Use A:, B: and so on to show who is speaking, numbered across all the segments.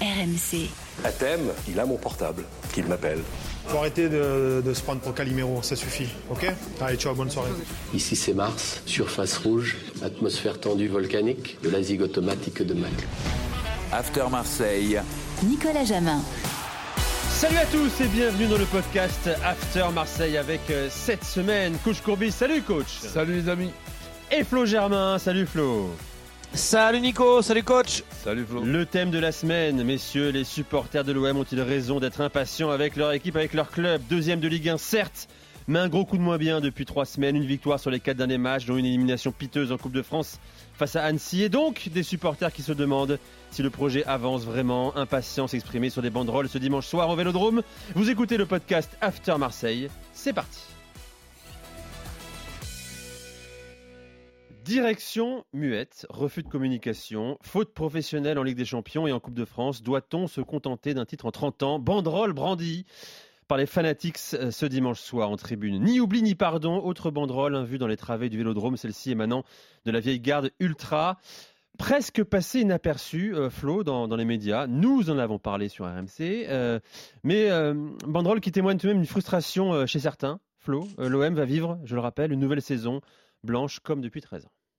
A: RMC.
B: À thème, il a mon portable, qu'il m'appelle.
C: Faut arrêter de, de se prendre pour Calimero, ça suffit, ok? Allez, ciao, bonne soirée.
D: Ici c'est Mars, surface rouge, atmosphère tendue volcanique, de la zig automatique de Mac.
E: After Marseille.
A: Nicolas Jamin.
F: Salut à tous et bienvenue dans le podcast After Marseille avec euh, cette semaine Coach Courbis. Salut coach.
G: Salut les amis.
F: Et Flo Germain. Salut Flo.
H: Salut Nico, salut coach.
G: Salut Flo.
F: Le thème de la semaine, messieurs, les supporters de l'OM ont-ils raison d'être impatients avec leur équipe, avec leur club? Deuxième de Ligue 1, certes, mais un gros coup de moins bien depuis trois semaines. Une victoire sur les quatre derniers matchs, dont une élimination piteuse en Coupe de France face à Annecy. Et donc, des supporters qui se demandent si le projet avance vraiment. Impatience exprimée sur des banderoles ce dimanche soir au Vélodrome. Vous écoutez le podcast After Marseille. C'est parti. Direction muette, refus de communication, faute professionnelle en Ligue des Champions et en Coupe de France. Doit-on se contenter d'un titre en 30 ans? Banderole brandie par les fanatiques ce dimanche soir en tribune. Ni oubli ni pardon, autre banderole hein, vue dans les travées du Vélodrome, celle-ci émanant de la vieille garde ultra. Presque passé inaperçu, euh, Flo, dans, les médias. Nous en avons parlé sur RMC. Euh, mais euh, banderole qui témoigne tout de même d'une frustration euh, chez certains. Flo, euh, l'OM va vivre, je le rappelle, une nouvelle saison blanche comme depuis 13 ans.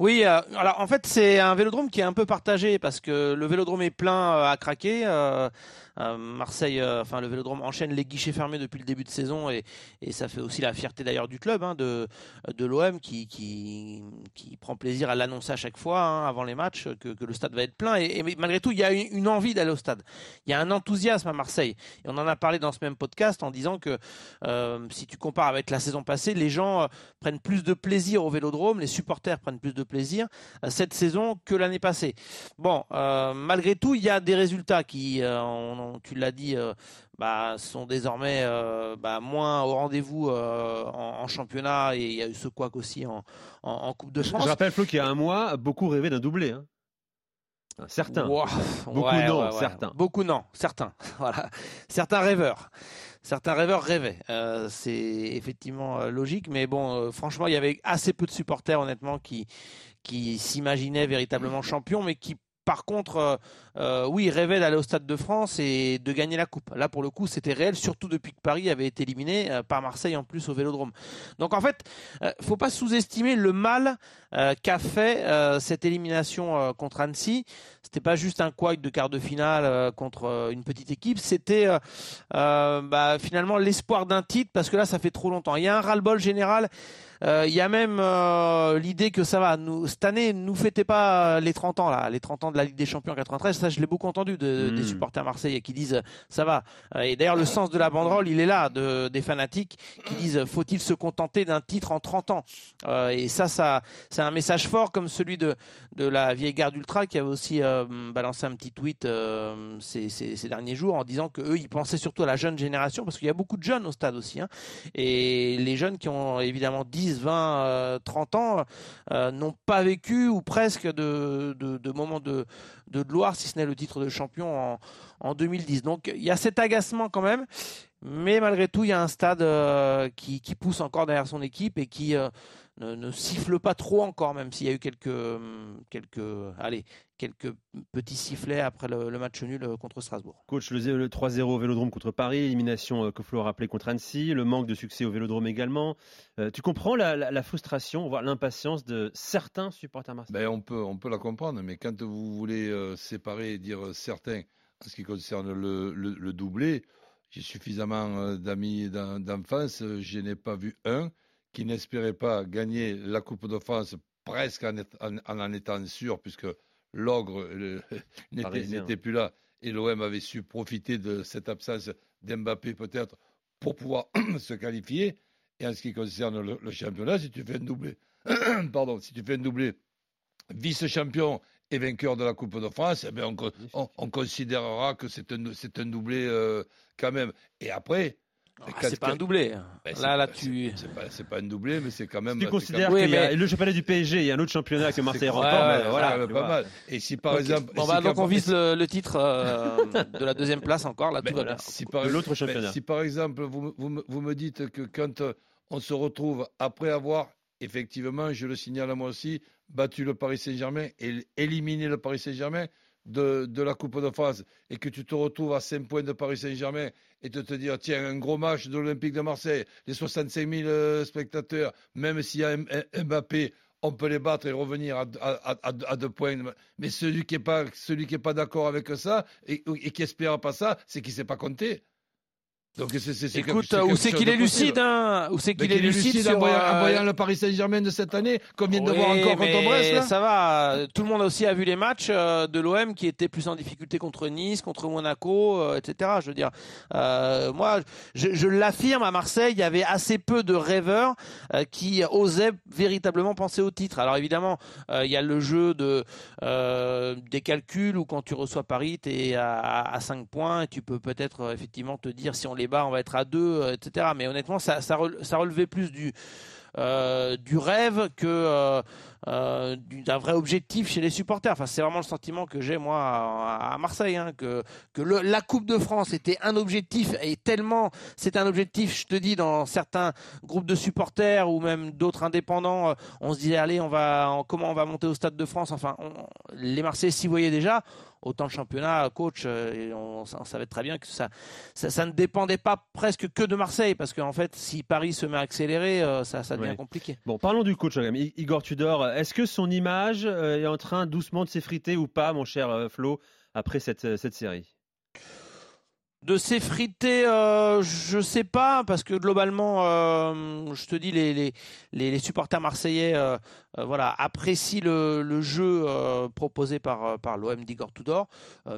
H: Oui, euh, alors en fait c'est un vélodrome qui est un peu partagé parce que le vélodrome est plein euh, à craquer. Euh, Marseille, enfin le vélodrome enchaîne les guichets fermés depuis le début de saison et, ça fait aussi la fierté d'ailleurs du club, hein, de, de l'OM qui, qui, prend plaisir à l'annoncer à chaque fois hein, avant les matchs que, le stade va être plein. Et, malgré tout, il y a une, une envie d'aller au stade. Il y a un enthousiasme à Marseille. Et on en a parlé dans ce même podcast en disant que si tu compares avec la saison passée, les gens prennent plus de plaisir au vélodrome, les supporters prennent plus de plaisir cette saison que l'année passée. Bon, euh, malgré tout, il y a des résultats qui, euh, on, tu l'as dit, euh, bah, sont désormais bah, moins au rendez-vous en, en, championnat et il y a eu ce couac aussi en, en, en, Coupe de France.
F: Je rappelle Flo qu'il y a un mois, beaucoup rêvaient d'un doublé. Hein. Certains.
H: Wow.
F: Beaucoup
H: ouais,
F: non,
H: ouais, ouais.
F: certains.
H: Beaucoup non, certains. voilà. Certains rêveurs. Certains rêveurs rêvaient. Euh, c'est effectivement euh, logique, mais bon, euh, franchement, il y avait assez peu de supporters, honnêtement, qui, qui s'imaginaient véritablement champions, mais qui par contre, euh, euh, oui, rêvait d'aller au Stade de France et de gagner la coupe. Là, pour le coup, c'était réel, surtout depuis que Paris avait été éliminé euh, par Marseille en plus au Vélodrome. Donc, en fait, euh, faut pas sous-estimer le mal qu'a fait cette élimination contre Annecy. C'était pas juste un couac de quart de finale contre une petite équipe, c'était bah, finalement l'espoir d'un titre parce que là, ça fait trop longtemps. Il y a un ras-le-bol général. Euh, il y a même euh, l'idée que ça va. Nous, cette année, nous fêtez pas les 30 ans là, les 30 ans de la Ligue des Champions en 93. Ça, je l'ai beaucoup entendu de, mmh. des supporters marseillais qui disent ça va. Et d'ailleurs, le sens de la banderole, il est là, de, des fanatiques qui disent faut-il se contenter d'un titre en 30 ans? Euh, Et ça, ça, c'est un message fort comme celui de de la vieille garde ultra qui avait aussi euh, balancé un petit tweet euh, ces, ces, ces, derniers jours en disant que eux, ils pensaient surtout à la jeune génération parce qu'il y a beaucoup de jeunes au stade aussi. Hein, et les jeunes qui ont évidemment 10 20, euh, 30 ans euh, n'ont pas vécu ou presque de, de, moments de, gloire, si ce n'est le titre de champion en, en 2010. Donc il y a cet agacement quand même, mais malgré tout, il y a un stade euh, qui, qui, pousse encore derrière son équipe et qui euh, ne, ne, siffle pas trop encore, même s'il y a eu quelques, quelques, allez, quelques petits sifflets après le, le, match nul contre Strasbourg.
F: Coach, le, le 3-0 au Vélodrome contre Paris, élimination euh, que Flo a rappelé contre Annecy, le manque de succès au Vélodrome également. Euh, tu comprends la, la, la frustration, voire l'impatience de certains supporters marseillais?
G: Ben, on, peut, on peut la comprendre, mais quand vous voulez euh, séparer et dire certains en ce qui concerne le, le, le doublé, j'ai suffisamment euh, d'amis d'enfance, je n'ai pas vu un qui n'espérait pas gagner la Coupe de France presque en, en, en étant sûr, puisque l'ogre n'était plus là et l'OM avait su profiter de cette absence d'Mbappé peut-être pour pouvoir se qualifier. Et en ce qui concerne le, le championnat, si tu fais un doublé, pardon, si tu fais un doublé vice-champion et vainqueur de la Coupe de France, eh bien on, on, on, considérera que c'est un, un doublé euh, quand même. Et après,
H: c'est pas un doublé.
G: Ben
H: là, là, tu.
G: C'est pas, pas, un doublé, mais c'est quand même.
F: Tu considères qu'il y a le championnat du PSG, il y a un autre championnat que Marseille remporte.
G: Ouais, ouais, voilà, pas mal. Et si par
H: okay.
G: exemple.
H: Bon, bah, si donc on vise le, le titre euh, de la deuxième place encore, là, tout va bien.
G: Si par,
F: l'autre championnat.
G: Si par exemple, vous, vous, vous me dites que quand on se retrouve après avoir, effectivement, je le signale à moi aussi, battu le Paris Saint-Germain et éliminé le Paris Saint-Germain, de, la Coupe de France et que tu te retrouves à 5 points de Paris Saint-Germain et de te dire, tiens, un gros match de l'Olympique de Marseille, les 65 000 euh, spectateurs, même s'il y a Mbappé, on peut les battre et revenir à, à, deux points. Mais celui qui n'est pas, pas d'accord avec ça et, et qui espère pas ça, c'est qu'il ne s'est pas compté.
H: Donc c'est, Écoute, où c'est qu'il est lucide hein? Où c'est qu'il est, lucide,
G: en, voyant, en, voyant, le Paris Saint-Germain de cette année, comme vient de voir encore contre Brest
H: Ça va. Tout le monde aussi a vu les matchs euh, de l'OM qui étaient plus en difficulté contre Nice, contre Monaco, euh, etc. Je veux dire, euh, moi, je, l'affirme à Marseille, il y avait assez peu de rêveurs euh, qui osaient véritablement penser au titre. Alors évidemment, euh, il y a le jeu de des calculs où quand tu reçois Paris, tu es à, à 5 points et tu peux peut-être effectivement te dire si on les bat, on va être à deux, euh, etc. Mais honnêtement, ça, relevait plus du, euh, rêve que euh, d'un vrai objectif chez les supporters. Enfin, c'est vraiment le sentiment que j'ai moi à, Marseille, hein, que la Coupe de France était un objectif et tellement c'est un objectif, je te dis, dans certains groupes de supporters ou même d'autres indépendants, on se disait allez, on va, comment on va monter au Stade de France? Enfin, les Marseillais s'y voyaient déjà autant le championnat, coach, euh, on, savait très bien que ça, ça, ne dépendait pas presque que de Marseille, parce qu'en fait, si Paris se met à accélérer, euh, ça, ça devient compliqué.
F: Bon, parlons du coach, Igor Tudor. Est-ce que son image euh, est en train doucement de s'effriter ou pas, mon cher Flo, après cette, cette série?
H: De s'effriter, euh, je sais pas, parce que globalement, euh, je te dis, les, supporters marseillais euh, euh, voilà, apprécient le, jeu proposé par, par l'OM d'Igor Tudor,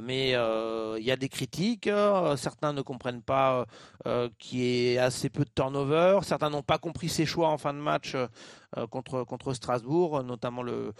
H: mais il y a des critiques, certains ne comprennent pas qu'il y ait assez peu de turnover, certains n'ont pas compris ses choix en fin de match contre Strasbourg, notamment le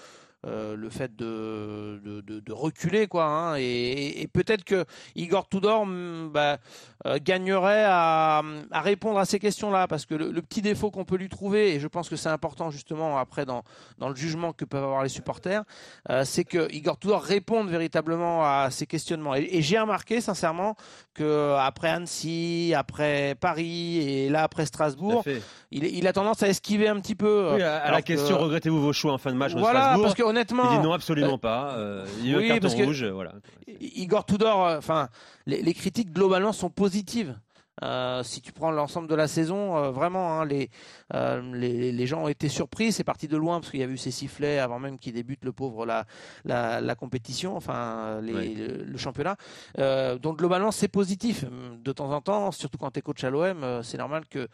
H: euh, le fait de, de, de, de, reculer quoi hein, et, et peut-être que Igor Tudor mm, bah, euh, gagnerait à, à, répondre à ces questions-là parce que le, le petit défaut qu'on peut lui trouver et je pense que c'est important justement après dans, dans le jugement que peuvent avoir les supporters euh, c'est que Igor Tudor réponde véritablement à ces questionnements. Et, et j'ai remarqué sincèrement que après Annecy après Paris et là après Strasbourg il, il, a tendance à esquiver un petit peu.
F: Oui, à, la question regrettez-vous vos choix en fin de match
H: voilà,
F: Strasbourg
H: parce que honnêtement,
F: il dit non absolument euh, pas. Euh, il oui, carton rouge, voilà.
H: Igor Tudor, euh, enfin, les, les, critiques globalement sont positives. Euh, si tu prends l'ensemble de la saison, euh, vraiment, hein, les, euh, les, les, gens ont été surpris. C'est parti de loin parce qu'il y a eu ces sifflets avant même qu'il débute le pauvre la, la, la compétition, enfin les, le, le, championnat. donc globalement, c'est positif. De temps en temps, surtout quand tu es coach à l'OM, c'est normal que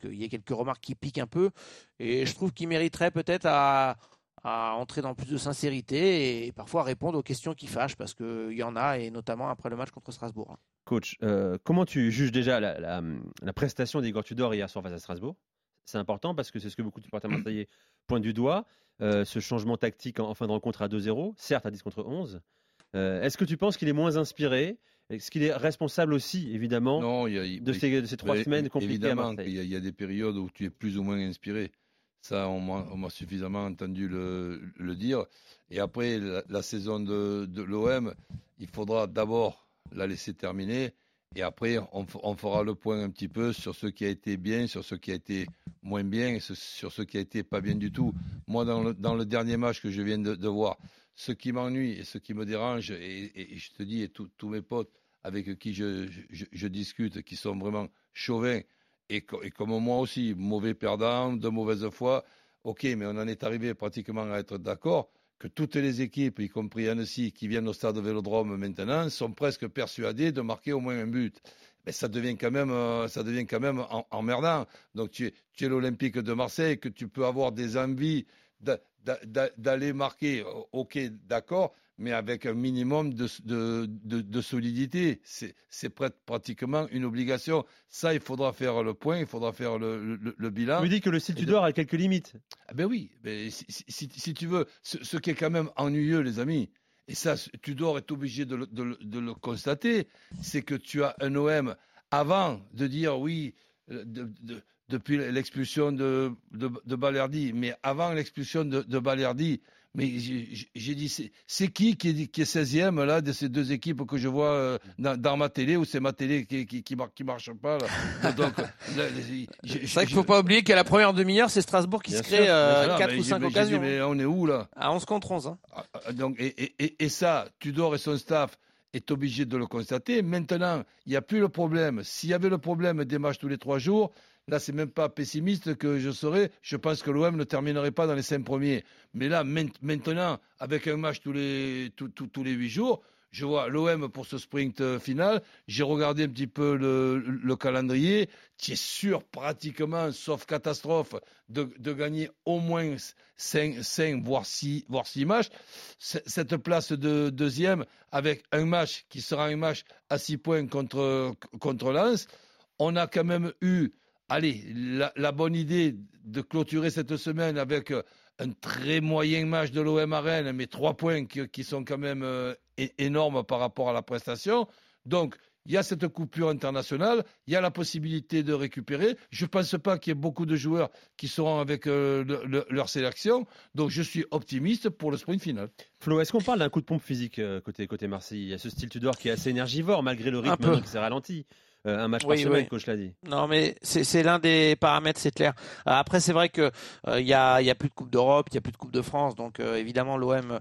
H: qu'il y ait quelques remarques qui piquent un peu. Et je trouve qu'il mériterait peut-être à à entrer dans plus de sincérité et parfois répondre aux questions qui fâchent parce qu'il y en a et notamment après le match contre Strasbourg.
F: Coach, euh, comment tu juges déjà la, la, la prestation d'Igor Tudor hier soir face à Strasbourg? C'est important parce que c'est ce que beaucoup de supporters marseillais pointent du doigt. Euh, ce changement tactique en, en, fin de rencontre à 2-0, certes à 10 contre 11. Euh, Est-ce que tu penses qu'il est moins inspiré? Est-ce qu'il est responsable aussi, évidemment,
G: non,
F: y a, de, ces, de, ces, trois semaines compliquées
G: évidemment,
F: à Marseille?
G: il y, a, il y, a des périodes où tu es plus ou moins inspiré. Ça, on m'a suffisamment entendu le, dire. Et après, la, saison de, l'OM, il faudra d'abord la laisser terminer. Et après, on, fera le point un petit peu sur ce qui a été bien, sur ce qui a été moins bien, sur ce qui a été pas bien du tout. Moi, dans le, dernier match que je viens de, voir, ce qui m'ennuie et ce qui me dérange, et, je te dis, et tous mes potes avec qui je, je, discute, qui sont vraiment chauvins, et, comme moi aussi, mauvais perdant, de mauvaise foi, ok, mais on en est arrivé pratiquement à être d'accord que toutes les équipes, y compris Annecy, qui viennent au stade de Vélodrome maintenant, sont presque persuadées de marquer au moins un but. Mais ça devient quand même, euh, ça devient quand même emmerdant. Donc tu es, tu es l'Olympique de Marseille, que tu peux avoir des envies d'aller marquer, ok, d'accord, mais avec un minimum de, de, de, de solidité. C'est pratiquement une obligation. Ça, il faudra faire le point, il faudra faire le, le, le bilan.
F: Tu me dis que le style Tudor a quelques limites.
G: Ah ben oui, mais si, si, si, tu veux, ce, ce, qui est quand même ennuyeux, les amis, et ça, Tudor est obligé de, de le constater, c'est que tu as un OM avant de dire oui, depuis l'expulsion de, de, de Balerdi, mais avant l'expulsion de, de Balerdi, Mais j'ai dit, c'est- qui qui est, qui est 16e là, de ces deux équipes que je vois euh, dans, dans ma télé ou c'est ma télé qui, qui, qui, mar- qui marche pas là? Donc,
H: C'est vrai qu'il faut pas oublier qu'à la première demi-heure, c'est Strasbourg qui se crée euh,
G: Voilà,
H: 4
G: mais
H: ou
G: j'ai-
H: 5
G: mais j'ai dit,
H: occasions.
G: mais on est où là?
H: À 11 contre 11. hein.
G: Ah, ah, donc, et, et- et- et ça, Tudor et son staff est obligé de le constater. Maintenant, il n'y a plus le problème. S'il y avait le problème des matchs tous les trois jours, là, c'est même pas pessimiste que je serais. Je pense que l'OM ne terminerait pas dans les cinq premiers. Mais là, maint- maintenant, avec un match tous les, tous- les huit jours, je vois l'OM pour ce sprint euh, final. J'ai regardé un petit peu le, le calendrier. Tu es sûr, pratiquement, sauf catastrophe, de, gagner au moins 5, voire 6 voire matchs. Cette place de deuxième, avec un match qui sera un match à 6 points contre, contre Lens, on a quand même eu allez, la, la bonne idée de clôturer cette semaine avec euh, un très moyen match de l'OM à Rennes, mais trois points qui, qui sont quand même euh, énormes par rapport à la prestation. Donc, il y a cette coupure internationale, il y a la possibilité de récupérer. Je ne pense pas qu'il y ait beaucoup de joueurs qui seront avec euh, le- le- leur sélection. Donc, je suis optimiste pour le sprint final.
F: Flo, est-ce qu'on parle d'un coup de pompe physique euh, côté, côté Marseille? Il y a ce style Tudor qui est assez énergivore malgré le rythme qui s'est ralenti. Euh, un match
H: Oui,
F: par semaine,
H: oui.
F: coach l'a dit.
H: Non, mais c'est l'un des paramètres, c'est clair. Euh, Après, c'est vrai que euh, il y a, il y a plus de Coupe d'Europe, il y a plus de Coupe de France, donc euh, évidemment l'OM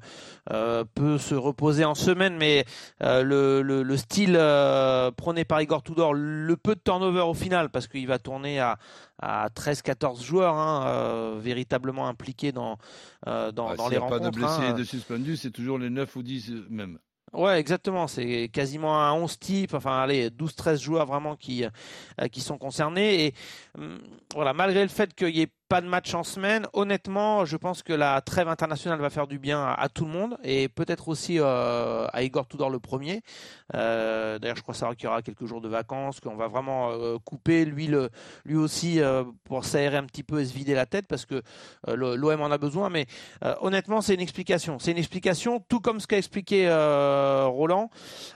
H: euh, peut se reposer en semaine, mais euh, le, le, le style euh, prôné par Igor Tudor, le peu de turnover au final, parce qu'il va tourner à, à 13-14 joueurs hein, euh, véritablement impliqués dans euh, dans,
G: Ah,
H: dans les
G: n'y a pas de
H: rencontres.
G: blessés
H: hein.
G: et de suspendus, c'est toujours les 9 ou 10 euh, même.
H: Ouais, exactement. C'est quasiment un 11 type, enfin, allez, 12-13 joueurs vraiment qui, euh, qui sont concernés. Et hum, voilà, malgré le fait qu'il n'y ait pas de match en semaine, honnêtement, je pense que la trêve internationale va faire du bien à, tout le monde et peut-être aussi euh, à Igor Tudor le premier. Euh, D'ailleurs, je crois savoir qu'il y aura quelques jours de vacances, qu'on va vraiment euh, couper lui, lui aussi pour s'aérer un petit peu et se vider la tête parce que l'OM en a besoin. Mais honnêtement, c'est une explication. C'est une explication, tout comme ce qu'a expliqué Roland.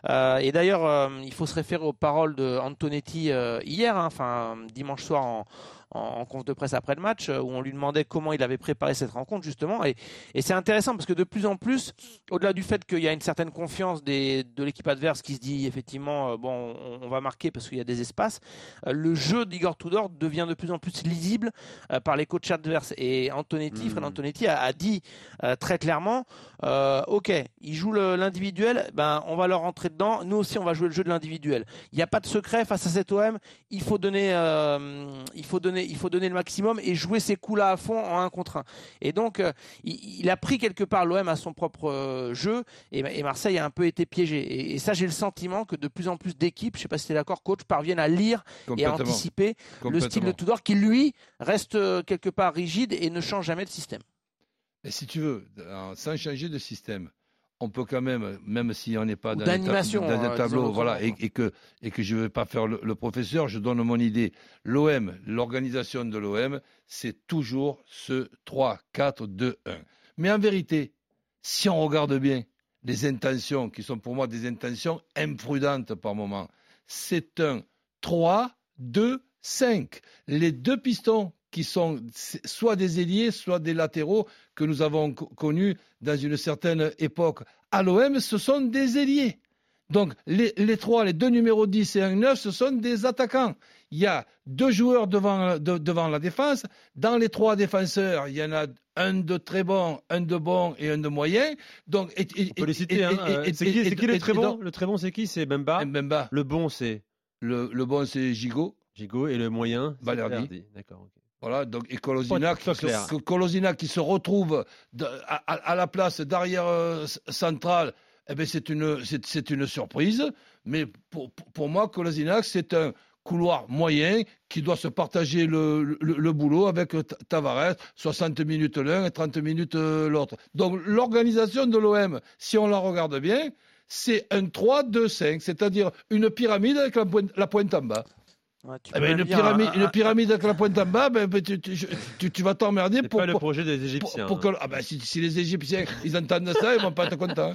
H: Et d'ailleurs, il faut se référer aux paroles de Antonetti hier, hein, enfin dimanche soir en, en, conf de presse après le match, euh, où on lui demandait comment il avait préparé cette rencontre justement. Et, et c'est intéressant parce que de plus en plus, au-delà du fait qu'il y a une certaine confiance des, de l'équipe adverse qui se dit effectivement, euh, bon, on, on va marquer parce qu'il y a des espaces, euh, le jeu d'Igor Tudor devient de plus en plus lisible par les coachs adverses. Et Antonetti. Fred Antonetti a, a dit très clairement, euh, ok, ils jouent l'individuel, ben on va leur rentrer dedans. Nous aussi, on va jouer le jeu de l'individuel. Il n'y a pas de secret face à cet OM. Il faut donner, euh, il faut donner, il faut donner le maximum et jouer ces coups-là à fond en un contre un. Et donc, euh, il, il a pris quelque part l'OM à son propre euh, jeu et, et Marseille a un peu été piégé. Et, et ça, j'ai le sentiment que de plus en plus d'équipes, je sais pas si tu es d'accord, coach, parviennent à lire et à anticiper le style de. Tudor qui lui reste euh, quelque part rigide et ne change jamais de système.
G: Et si tu veux, sans changer de système, on peut quand même, même si on n'est pas dans, les ta-
H: d'animation,
G: dans voilà, et, et que, et que je ne vais pas faire le, le professeur, je donne mon idée. L'OM, l'organisation de l'OM, c'est toujours ce 3, 4, 2, 1. Mais en vérité, si on regarde bien les intentions, qui sont pour moi des intentions imprudentes par moment, c'est un 3, 2, 5. Les deux pistons qui sont soit des ailiers, soit des latéraux que nous avons co- connus dans une certaine époque. À l'OM, ce sont des ailiers. Donc, les, les trois, les deux numéros 10 et un 9, ce sont des attaquants. Il y a deux joueurs devant, de- devant la défense. Dans les trois défenseurs, il y en a un de très bon, un de bon et un de moyen. Donc, et, et-
F: On peut les citer. hein, euh, C'est qui, qui le très bon Le très bon, c'est qui? C'est Bemba. Le bon, c'est
G: Le, le bon, c'est Gigot.
F: Gigot. Et le moyen c'est
G: Balerdi.
F: D'accord.
G: Voilà, donc, et Colosina, qui, se- Colosina qui se retrouve de- à, la place d'arrière euh, c- central, eh ben c'est une, c'est, c'est une surprise. Mais pour, pour- moi, Colosina, c'est un couloir moyen qui doit se partager le, le- le boulot avec Ta- Tavares, 60 minutes l'un et 30 minutes euh, l'autre. Donc l'organisation de l'OM, si on la regarde bien, c'est un 3-2-5, c'est-à-dire une pyramide avec la pointe, la pointe en bas.
H: Ouais,
G: Eh ben, une, pyramide,
H: un-
G: une
H: un-
G: pyramide avec la pointe en bas, ben, ben, tu, tu- tu- tu vas t'emmerder
F: C'est
G: pour,
F: pas le projet des Égyptiens.
G: pour
F: hein.
G: que- ah ben, si, si les Égyptiens ils entendent ça, ils vont pas être contents.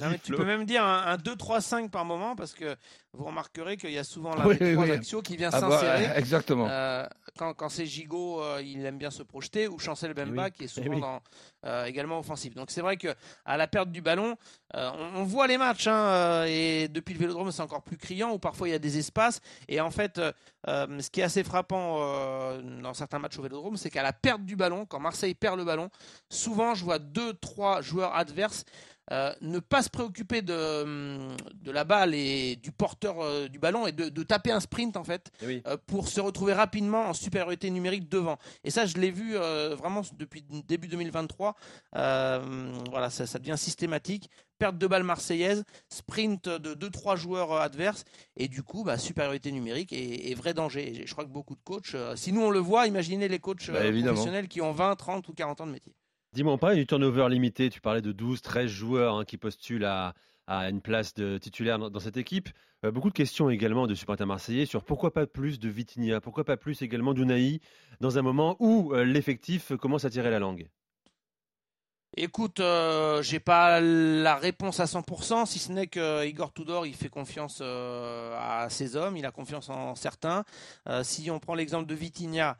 H: Non, mais tu peux même dire un, un 2-3-5 par moment parce que vous remarquerez qu'il y a souvent l'un
G: Oui, oui,
H: qui vient
G: Ah bah,
H: s'insérer.
G: exactement.
H: Euh, quand quand c'est Gigot, euh, il aime bien se projeter, ou Chancel Bemba
F: oui.
H: qui est
F: Eh
H: souvent dans, euh, également offensif. Donc c'est vrai que à la perte du ballon, euh, on, on voit les matchs hein, et depuis le Vélodrome c'est encore plus criant où parfois il y a des espaces et en fait ce qui est assez frappant dans certains matchs au Vélodrome, c'est qu'à la perte du ballon, quand Marseille perd le ballon, souvent je vois deux trois joueurs adverses euh, ne pas se préoccuper de, de la balle et du porteur euh, du ballon et de, de taper un sprint en fait
F: Eh oui.
H: euh, pour se retrouver rapidement en supériorité numérique devant. Et ça, je l'ai vu vraiment depuis début 2023. Euh, voilà, ça, ça devient systématique. Perte de balle marseillaise, sprint de 2-3 joueurs adverses, et du coup, bah, supériorité numérique et, et vrai danger. Et je crois que beaucoup de coachs, si nous on le voit, imaginez les coachs
G: Bah,
H: professionnels qui ont 20, 30 ou 40 ans de métier.
F: Dis-moi, on parlait du turnover limité. Tu parlais de 12, 13 joueurs hein, qui postulent à, une place de titulaire dans, cette équipe. Euh, beaucoup de questions également de supporters marseillais sur pourquoi pas plus de Vitinha, pourquoi pas plus également d'Unai dans un moment où euh, l'effectif commence à tirer la langue?
H: Écoute, euh, j'ai pas la réponse à 100%, si ce n'est que Igor Tudor, il fait confiance euh, à ses hommes, il a confiance en certains. Euh, si on prend l'exemple de Vitinha,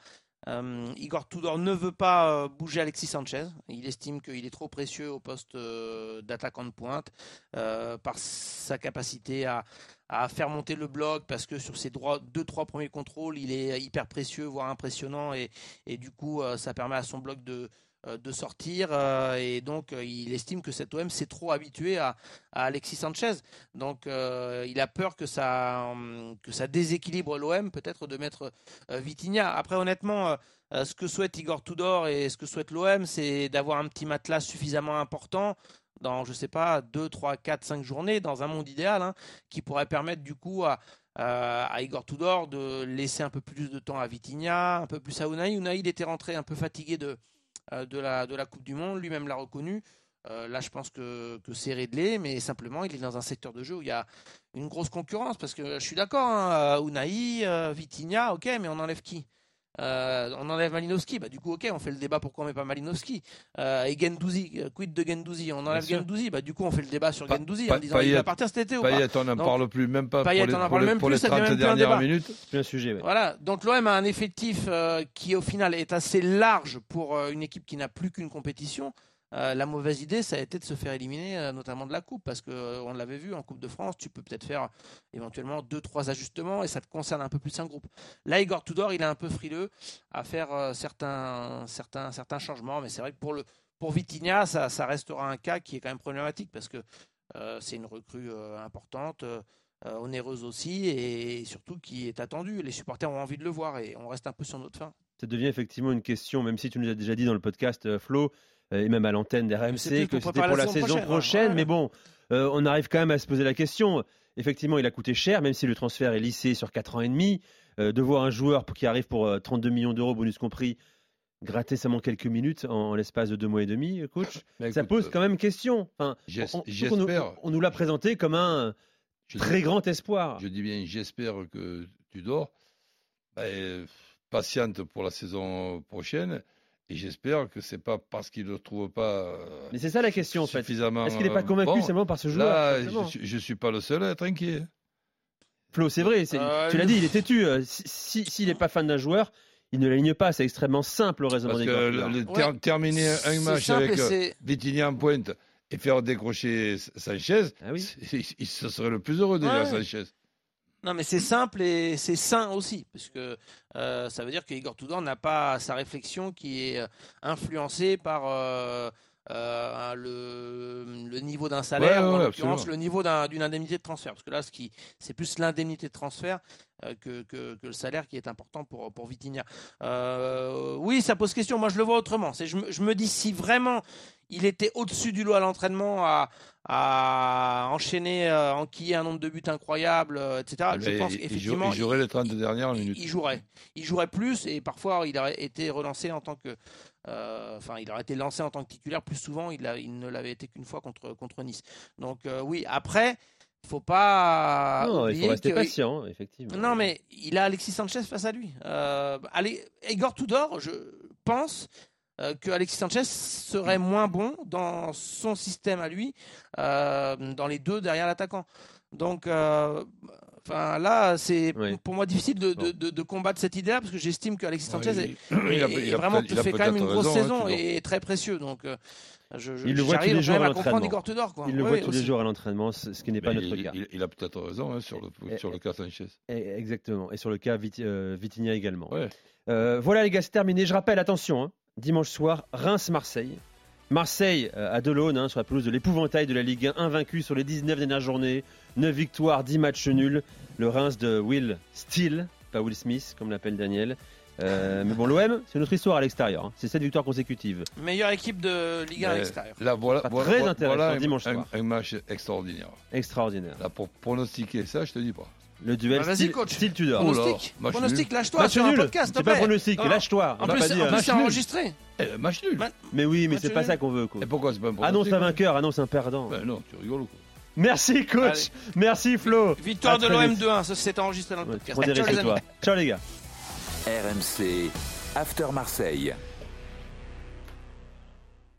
H: euh, Igor Tudor ne veut pas euh, bouger Alexis Sanchez. Il estime qu'il est trop précieux au poste euh, d'attaquant de pointe par sa capacité à, à faire monter le bloc parce que sur ses droits, deux trois premiers contrôles, il est hyper précieux, voire impressionnant et, et du coup euh, ça permet à son bloc de euh, de sortir euh, et donc il estime que cet OM s'est trop habitué à, Alexis Sanchez. Donc il a peur que ça hum, que ça déséquilibre l'OM peut-être de mettre euh, Vitinha. Après honnêtement ce que souhaite Igor Tudor et ce que souhaite l'OM c'est d'avoir un petit matelas suffisamment important dans je sais pas 2, 3, 4, 5 journées dans un monde idéal hein, qui pourrait permettre du coup à euh, à Igor Tudor de laisser un peu plus de temps à Vitinha, un peu plus à Unai. Unai, il était rentré un peu fatigué de, euh, de, la, de la Coupe du Monde, lui-même l'a reconnu. Euh, là, je pense que, que c'est réglé, mais simplement, il est dans un secteur de jeu où il y a une grosse concurrence. Parce que je suis d'accord, hein, Unai, Vitinha, ok, mais on enlève qui? Euh, on enlève Malinowski, bah, du coup, ok, on fait le débat pourquoi on met pas Malinowski. Euh, et Gendouzi, euh, quid de Gendouzi? On enlève. Gendouzi, bah, du coup, on fait le débat sur
G: Pa-
H: Gendouzi
G: Pa-
H: en disant il va partir cet été ou pas
G: Payet, on n'en parle plus, même pas
H: Payet,
G: pour les,
H: on en
G: pour
H: parle
G: les-
H: même
G: pour
H: plus,
G: les
H: ça devient
G: 30
H: même plus un
G: dernières
H: débat.
G: minutes.
F: C'est un sujet. ouais.
H: Voilà, donc l'OM a un effectif euh, qui au final est assez large pour euh, une équipe qui n'a plus qu'une compétition. Euh, la mauvaise idée, ça a été de se faire éliminer, euh, notamment de la Coupe, parce que euh, l'avait vu en Coupe de France, tu peux peut-être faire éventuellement deux, trois ajustements et ça te concerne un peu plus un groupe. Là, Igor Tudor, il est un peu frileux à faire euh, certains, certains, certains changements, mais c'est vrai que pour le pour Vitinha, ça, ça restera un cas qui est quand même problématique parce que euh, c'est une recrue euh, importante. euh, euh, onéreuse aussi et surtout qui est attendue. Les supporters ont envie de le voir et on reste un peu sur notre fin.
F: Ça devient effectivement une question, même si tu nous as déjà dit dans le podcast, euh, Flo, euh, et même à l'antenne des
H: c'est
F: RMC,
H: plus
F: que c'était pour
H: la saison prochaine, ouais.
F: prochaine.
H: Ouais.
F: Mais bon, euh, on arrive quand même à se poser la question. Effectivement, il a coûté cher, même si le transfert est lissé sur 4 ans et demi. Euh, de voir un joueur qui arrive pour euh, 32 millions d'euros, bonus compris, gratter seulement quelques minutes en, en l'espace de deux mois et demi, euh, coach,
G: Mais
F: ça pose
G: euh,
F: quand même question. Enfin, on, nous-
G: J'espère,
F: on nous l'a présenté comme un
G: je
F: très
G: dis-
F: grand espoir.
G: je dis bien, j'espère que tu dors. Ben, patiente pour la saison prochaine. Et j'espère que c'est pas parce qu'il ne le trouve pas euh,
F: Mais c'est ça la question en fait.
G: suffisamment.
F: Est-ce qu'il n'est pas
G: euh,
F: convaincu
G: bon.
F: seulement par ce joueur
G: Là,
F: simplement
G: je, suis- je suis pas le seul à être inquiet.
F: Flo, c'est vrai,
H: Euh,
F: tu l'as dit, il est têtu. Euh, si- si- S'il n'est pas fan d'un joueur, il ne l'aligne pas. C'est extrêmement simple le raisonnement
G: Parce
F: des
G: que le-
H: Ouais.
G: terminer un match avec euh, Vitinha en pointe et faire décrocher Sanchez,
F: Ah oui.
G: c'est- il, il- ce serait le plus heureux déjà,
H: Ouais.
G: Sanchez.
H: Non, mais c'est simple et c'est sain aussi, parce que euh, ça veut dire que Igor Tudor n'a pas sa réflexion qui est euh, influencée par euh, euh, le, le niveau d'un salaire
G: Ouais,
H: ou en
G: ouais,
H: l'occurrence
G: absolument.
H: le niveau d'un- d'une indemnité de transfert. Parce que là, ce qui, c'est plus l'indemnité de transfert que, que, que le salaire qui est important pour, pour Vitinha. Oui, ça pose question. Moi, je le vois autrement. Je me dis si vraiment il était au-dessus du lot à l'entraînement, à, à enchaîner, euh, enquiller un nombre de buts incroyable, euh, etc.
G: Ah,
H: je pense
G: il, il jouerait les 30 dernières minutes.
H: il jouerait. Il jouerait plus et parfois il aurait été relancé en tant que. euh, Enfin, il aurait été lancé en tant que titulaire plus souvent. Il, a- il ne l'avait été qu'une fois contre, contre Nice. Donc, euh, oui, après, il faut pas.
F: non, il faut rester
H: que-
F: patient, effectivement.
H: Non, mais il a Alexis Sanchez face à lui. Euh, allez, Igor Tudor, je pense, euh, que Alexis Sanchez serait moins bon dans son système à lui, euh, dans les deux derrière l'attaquant. Donc, euh, enfin là, c'est
F: Oui.
H: pour moi difficile de, de- de- de combattre cette idée-là parce que j'estime que Alexis Sanchez est,
G: il- il a-
H: est-
G: il a
H: vraiment
G: il a
H: fait quand même une grosse
G: raison, hein,
H: saison et très précieux. Donc, euh, je, je-
F: Il le voit tous les jours à l'entraînement. Il le
H: Oui,
F: voit tous les jours à l'entraînement, ce qui n'est pas notre
G: il,
F: cas.
G: il- il a peut-être raison hein, sur, le,
F: Et-
G: sur le cas Sanchez.
F: Exactement. Et sur le cas euh, Vitinha également.
G: Ouais.
F: Euh, voilà les gars, c'est terminé. Je rappelle, attention, hein, dimanche soir, Reims-Marseille. Marseille euh, à Delaune, hein, sur la pelouse de l'épouvantail de la Ligue 1, invaincu sur les 19 dernières journées, 9 victoires, 10 matchs nuls. Le Reims de Will Steele, pas Will Smith, comme l'appelle Daniel. Euh, mais bon, l'OM, c'est notre histoire à l'extérieur. hein. C'est 7 victoires consécutives.
H: Meilleure équipe de Ligue 1 à l'extérieur.
G: Là, voilà,
F: très
G: voilà-
F: intéressant
G: voilà un-
F: dimanche
G: un,
F: soir.
G: un match extraordinaire.
F: Extraordinaire.
G: Là, pour pronostiquer ça, je te dis pas.
F: Le duel
H: Bah, vas-y,
F: style,
H: coach.
F: style Tudor.
G: Oh
H: Pronostic,
G: match
H: pronostic, lâche-toi sur un
F: nul.
H: podcast,
F: C'est pas pronostic, lâche-toi. On
H: En
F: va
H: plus, c'est enregistré.
G: Eh, match nul.
F: Mais oui, mais c'est pas ça qu'on veut, coach.
G: Et pourquoi c'est pas un pronostic
F: Annonce un vainqueur, annonce un perdant.
G: Ben non, tu rigoles ou quoi
F: Merci coach, merci Flo.
H: Victoire de l'OM
F: vite.
H: 2-1, ça c'est enregistré dans le podcast. les amis.
F: Ciao les gars.
E: RMC After Marseille.